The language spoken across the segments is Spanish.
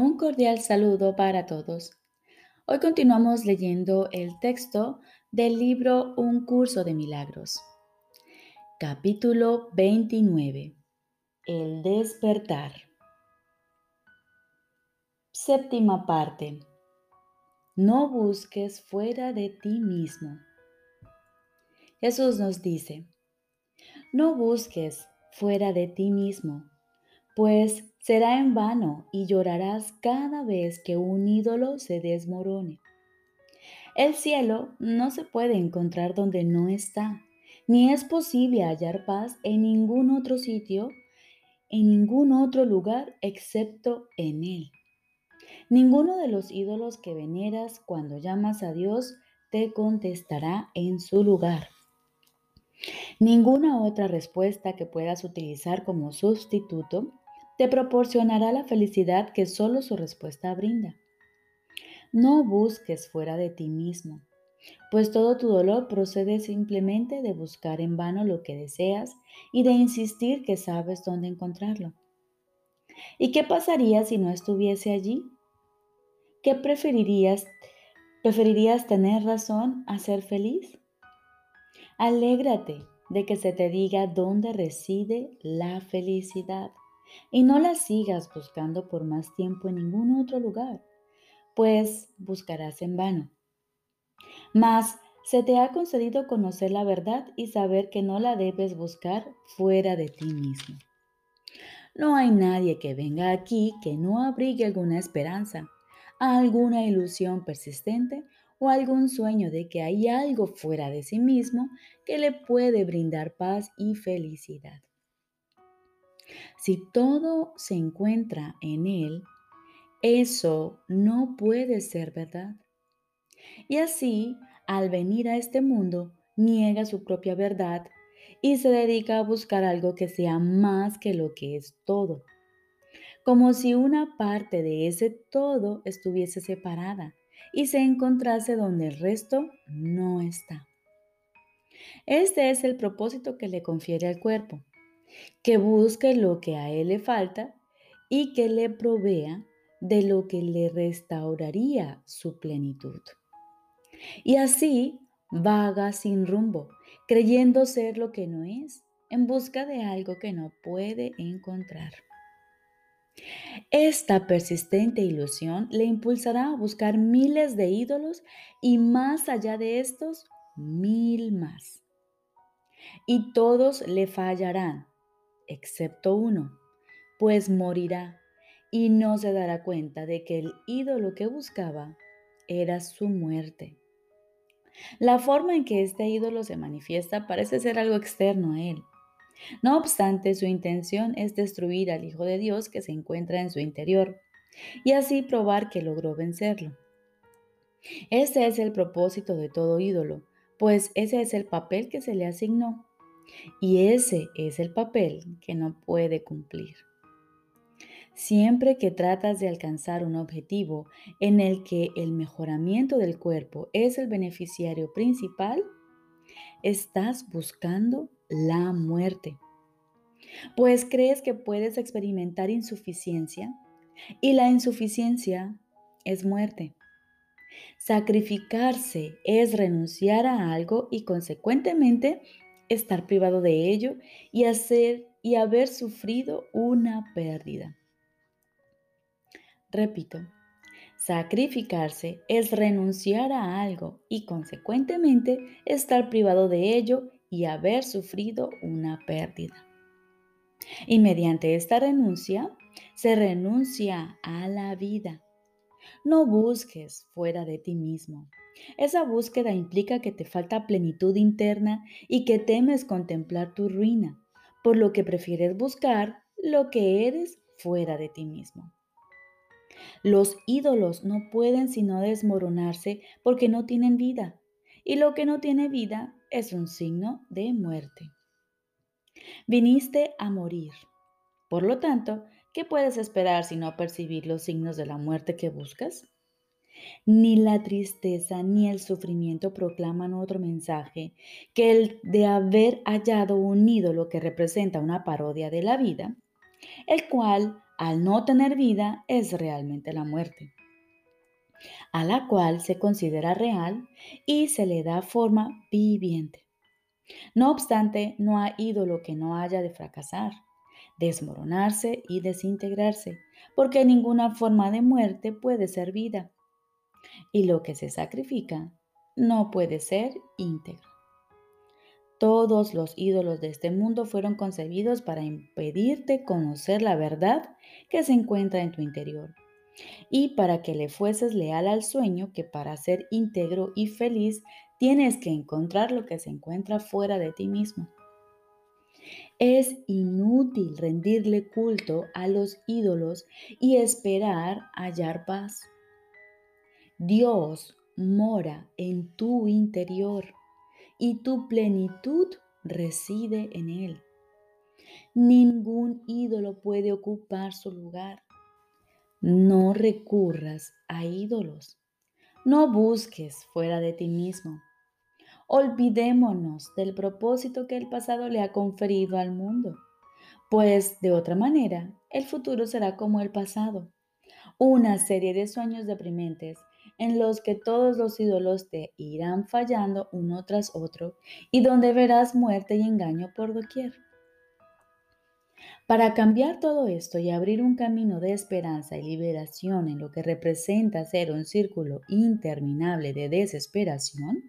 Un cordial saludo para todos. Hoy continuamos leyendo el texto del libro Un curso de milagros. Capítulo 29. El despertar. Séptima parte. No busques fuera de ti mismo. Jesús nos dice, no busques fuera de ti mismo, pues será en vano y llorarás cada vez que un ídolo se desmorone. El cielo no se puede encontrar donde no está, ni es posible hallar paz en ningún otro sitio, en ningún otro lugar excepto en él. Ninguno de los ídolos que veneras cuando llamas a Dios te contestará en su lugar. Ninguna otra respuesta que puedas utilizar como sustituto te proporcionará la felicidad que solo su respuesta brinda. No busques fuera de ti mismo, pues todo tu dolor procede simplemente de buscar en vano lo que deseas y de insistir que sabes dónde encontrarlo. ¿Y qué pasaría si no estuviese allí? ¿Qué preferirías? ¿Preferirías tener razón a ser feliz? Alégrate de que se te diga dónde reside la felicidad y no la sigas buscando por más tiempo en ningún otro lugar, pues buscarás en vano. Mas se te ha concedido conocer la verdad y saber que no la debes buscar fuera de ti mismo. No hay nadie que venga aquí que no abrigue alguna esperanza, alguna ilusión persistente o algún sueño de que hay algo fuera de sí mismo que le puede brindar paz y felicidad. Si todo se encuentra en Él, eso no puede ser verdad. Y así, al venir a este mundo, niega su propia verdad y se dedica a buscar algo que sea más que lo que es todo. Como si una parte de ese todo estuviese separada y se encontrase donde el resto no está. Este es el propósito que le confiere al cuerpo, que busque lo que a él le falta y que le provea de lo que le restauraría su plenitud. Y así vaga sin rumbo, creyendo ser lo que no es, en busca de algo que no puede encontrar. Esta persistente ilusión le impulsará a buscar miles de ídolos y más allá de estos, mil más. Y todos le fallarán, excepto uno, pues morirá y no se dará cuenta de que el ídolo que buscaba era su muerte. La forma en que este ídolo se manifiesta parece ser algo externo a él. No obstante, su intención es destruir al Hijo de Dios que se encuentra en su interior y así probar que logró vencerlo. Ese es el propósito de todo ídolo, pues ese es el papel que se le asignó y ese es el papel que no puede cumplir. Siempre que tratas de alcanzar un objetivo en el que el mejoramiento del cuerpo es el beneficiario principal, estás buscando la muerte. Pues crees que puedes experimentar insuficiencia y la insuficiencia es muerte. Sacrificarse es renunciar a algo y consecuentemente estar privado de ello y hacer y haber sufrido una pérdida. Repito, sacrificarse es renunciar a algo y consecuentemente estar privado de ello y haber sufrido una pérdida. Y mediante esta renuncia se renuncia a la vida. No busques fuera de ti mismo. Esa búsqueda implica que te falta plenitud interna y que temes contemplar tu ruina, por lo que prefieres buscar lo que eres fuera de ti mismo. Los ídolos no pueden sino desmoronarse porque no tienen vida, y lo que no tiene vida es un signo de muerte. Viniste a morir. Por lo tanto, ¿qué puedes esperar si no percibir los signos de la muerte que buscas? Ni la tristeza ni el sufrimiento proclaman otro mensaje que el de haber hallado un ídolo que representa una parodia de la vida, el cual al no tener vida es realmente la muerte, a la cual se considera real y se le da forma viviente. No obstante, no hay ídolo que no haya de fracasar, desmoronarse y desintegrarse, porque ninguna forma de muerte puede ser vida. Y lo que se sacrifica no puede ser íntegro. Todos los ídolos de este mundo fueron concebidos para impedirte conocer la verdad que se encuentra en tu interior y para que le fueses leal al sueño que para ser íntegro y feliz tienes que encontrar lo que se encuentra fuera de ti mismo. Es inútil rendirle culto a los ídolos y esperar hallar paz. Dios mora en tu interior y tu plenitud reside en Él. Ningún ídolo puede ocupar su lugar. No recurras a ídolos. No busques fuera de ti mismo. Olvidémonos del propósito que el pasado le ha conferido al mundo, pues de otra manera el futuro será como el pasado, una serie de sueños deprimentes en los que todos los ídolos te irán fallando uno tras otro y donde verás muerte y engaño por doquier. Para cambiar todo esto y abrir un camino de esperanza y liberación en lo que representa ser un círculo interminable de desesperación,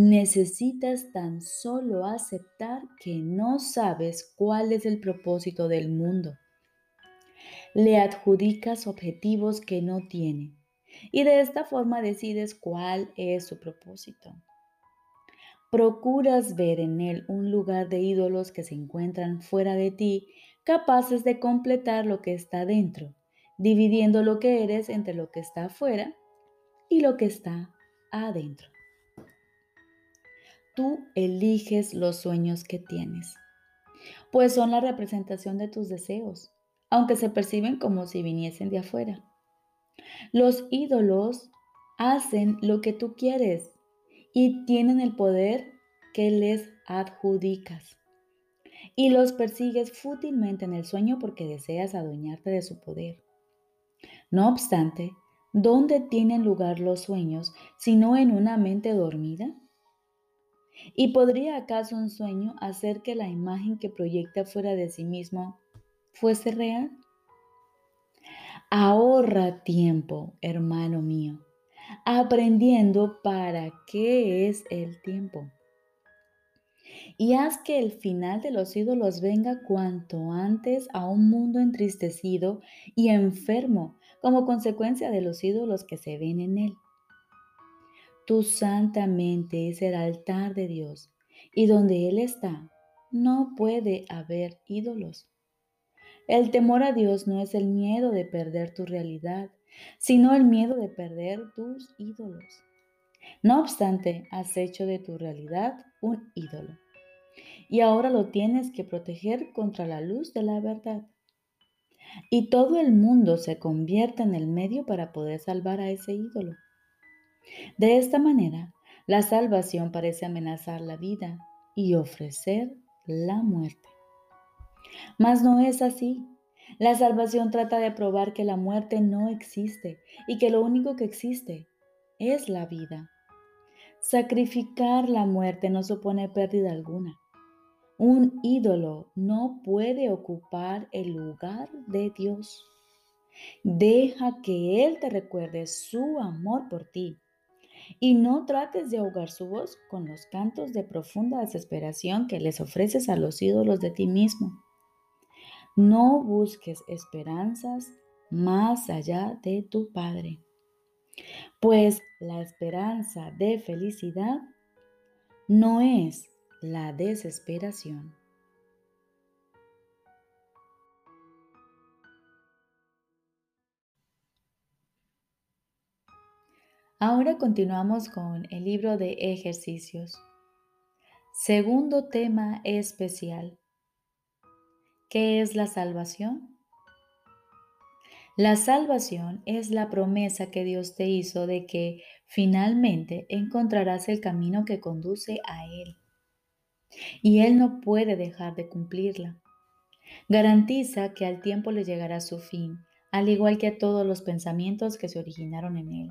necesitas tan solo aceptar que no sabes cuál es el propósito del mundo. Le adjudicas objetivos que no tiene y de esta forma decides cuál es su propósito. Procuras ver en él un lugar de ídolos que se encuentran fuera de ti, capaces de completar lo que está dentro, dividiendo lo que eres entre lo que está afuera y lo que está adentro. Tú eliges los sueños que tienes, pues son la representación de tus deseos, aunque se perciben como si viniesen de afuera. Los ídolos hacen lo que tú quieres y tienen el poder que les adjudicas. Y los persigues fútilmente en el sueño porque deseas adueñarte de su poder. No obstante, ¿dónde tienen lugar los sueños sino en una mente dormida? ¿Y podría acaso un sueño hacer que la imagen que proyecta fuera de sí mismo fuese real? Ahorra tiempo, hermano mío, aprendiendo para qué es el tiempo. Y haz que el final de los ídolos venga cuanto antes a un mundo entristecido y enfermo como consecuencia de los ídolos que se ven en él. Tu santa mente es el altar de Dios y donde Él está no puede haber ídolos. El temor a Dios no es el miedo de perder tu realidad, sino el miedo de perder tus ídolos. No obstante, has hecho de tu realidad un ídolo. Y ahora lo tienes que proteger contra la luz de la verdad. Y todo el mundo se convierte en el medio para poder salvar a ese ídolo. De esta manera, la salvación parece amenazar la vida y ofrecer la muerte. Mas no es así. La salvación trata de probar que la muerte no existe y que lo único que existe es la vida. Sacrificar la muerte no supone pérdida alguna. Un ídolo no puede ocupar el lugar de Dios. Deja que Él te recuerde su amor por ti y no trates de ahogar su voz con los cantos de profunda desesperación que les ofreces a los ídolos de ti mismo. No busques esperanzas más allá de tu Padre, pues la esperanza de felicidad no es la desesperación. Ahora continuamos con el libro de ejercicios. Segundo tema especial. ¿Qué es la salvación? La salvación es la promesa que Dios te hizo de que finalmente encontrarás el camino que conduce a Él. Y Él no puede dejar de cumplirla. Garantiza que al tiempo le llegará su fin, al igual que a todos los pensamientos que se originaron en él.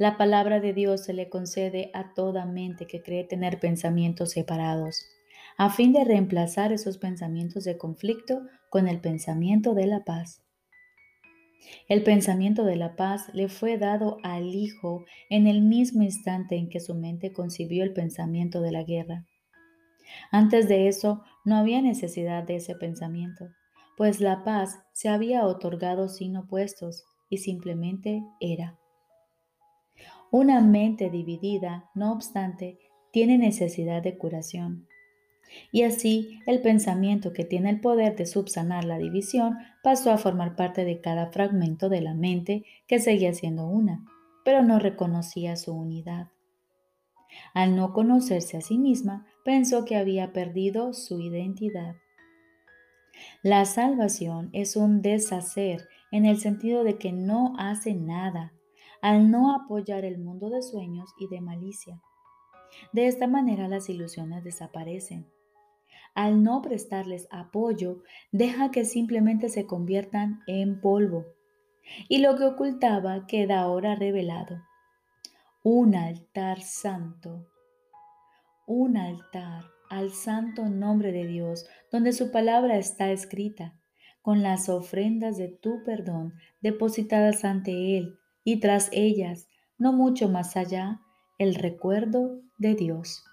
La palabra de Dios se le concede a toda mente que cree tener pensamientos separados, a fin de reemplazar esos pensamientos de conflicto con el pensamiento de la paz. El pensamiento de la paz le fue dado al Hijo en el mismo instante en que su mente concibió el pensamiento de la guerra. Antes de eso no había necesidad de ese pensamiento, pues la paz se había otorgado sin opuestos y simplemente era. Una mente dividida, no obstante, tiene necesidad de curación. Y así el pensamiento que tiene el poder de subsanar la división pasó a formar parte de cada fragmento de la mente que seguía siendo una, pero no reconocía su unidad. Al no conocerse a sí misma, pensó que había perdido su identidad. La salvación es un deshacer en el sentido de que no hace nada al no apoyar el mundo de sueños y de malicia. De esta manera las ilusiones desaparecen. Al no prestarles apoyo, deja que simplemente se conviertan en polvo. Y lo que ocultaba queda ahora revelado. Un altar santo. Un altar al santo nombre de Dios, donde su palabra está escrita, con las ofrendas de tu perdón depositadas ante Él y tras ellas, no mucho más allá, el recuerdo de Dios.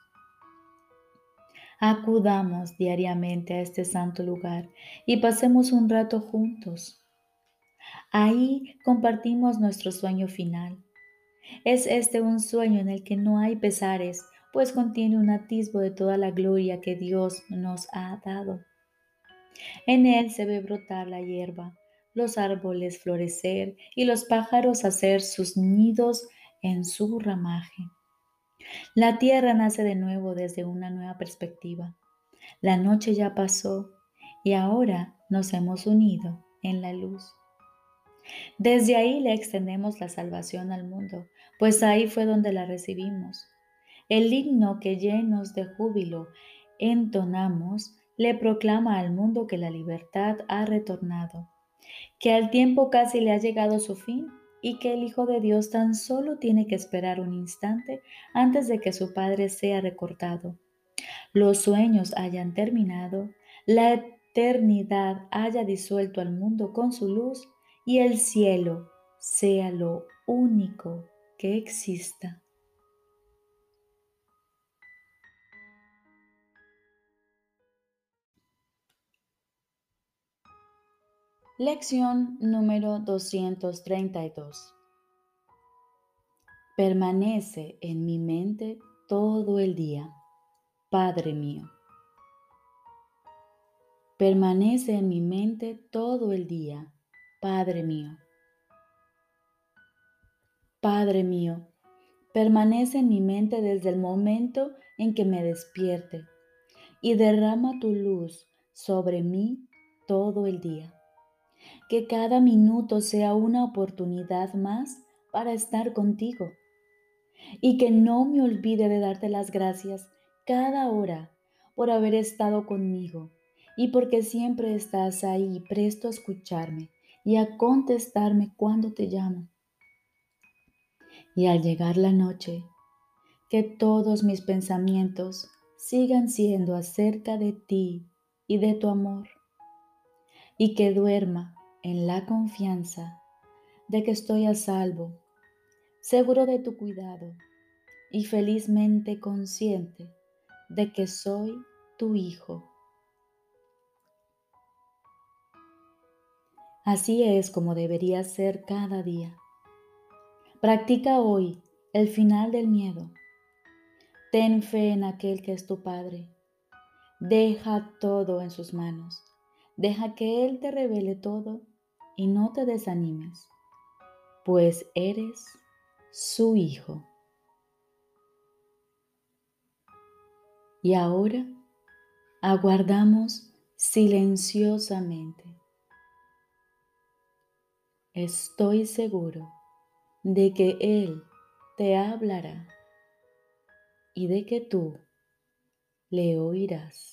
Acudamos diariamente a este santo lugar y pasemos un rato juntos. Ahí compartimos nuestro sueño final. Es este un sueño en el que no hay pesares, pues contiene un atisbo de toda la gloria que Dios nos ha dado. En él se ve brotar la hierba, los árboles florecer y los pájaros hacer sus nidos en su ramaje. La tierra nace de nuevo desde una nueva perspectiva. La noche ya pasó y ahora nos hemos unido en la luz. Desde ahí le extendemos la salvación al mundo, pues ahí fue donde la recibimos. El himno que llenos de júbilo entonamos le proclama al mundo que la libertad ha retornado, que al tiempo casi le ha llegado su fin y que el Hijo de Dios tan solo tiene que esperar un instante antes de que su Padre sea recortado. Los sueños hayan terminado, la eternidad haya disuelto al mundo con su luz y el cielo sea lo único que exista. Lección número 232. Permanece en mi mente todo el día, Padre mío. Permanece en mi mente todo el día, Padre mío. Padre mío, permanece en mi mente desde el momento en que me despierte y derrama tu luz sobre mí todo el día que cada minuto sea una oportunidad más para estar contigo. Y que no me olvide de darte las gracias cada hora por haber estado conmigo y porque siempre estás ahí presto a escucharme y a contestarme cuando te llamo. Y al llegar la noche, que todos mis pensamientos sigan siendo acerca de ti y de tu amor, y que duerma en la confianza de que estoy a salvo, seguro de tu cuidado y felizmente consciente de que soy tu hijo. Así es como debería ser cada día. Practica hoy el final del miedo. Ten fe en aquel que es tu Padre. Deja todo en sus manos. Deja que Él te revele todo y no te desanimes, pues eres su hijo. Y ahora aguardamos silenciosamente. Estoy seguro de que Él te hablará y de que tú le oirás.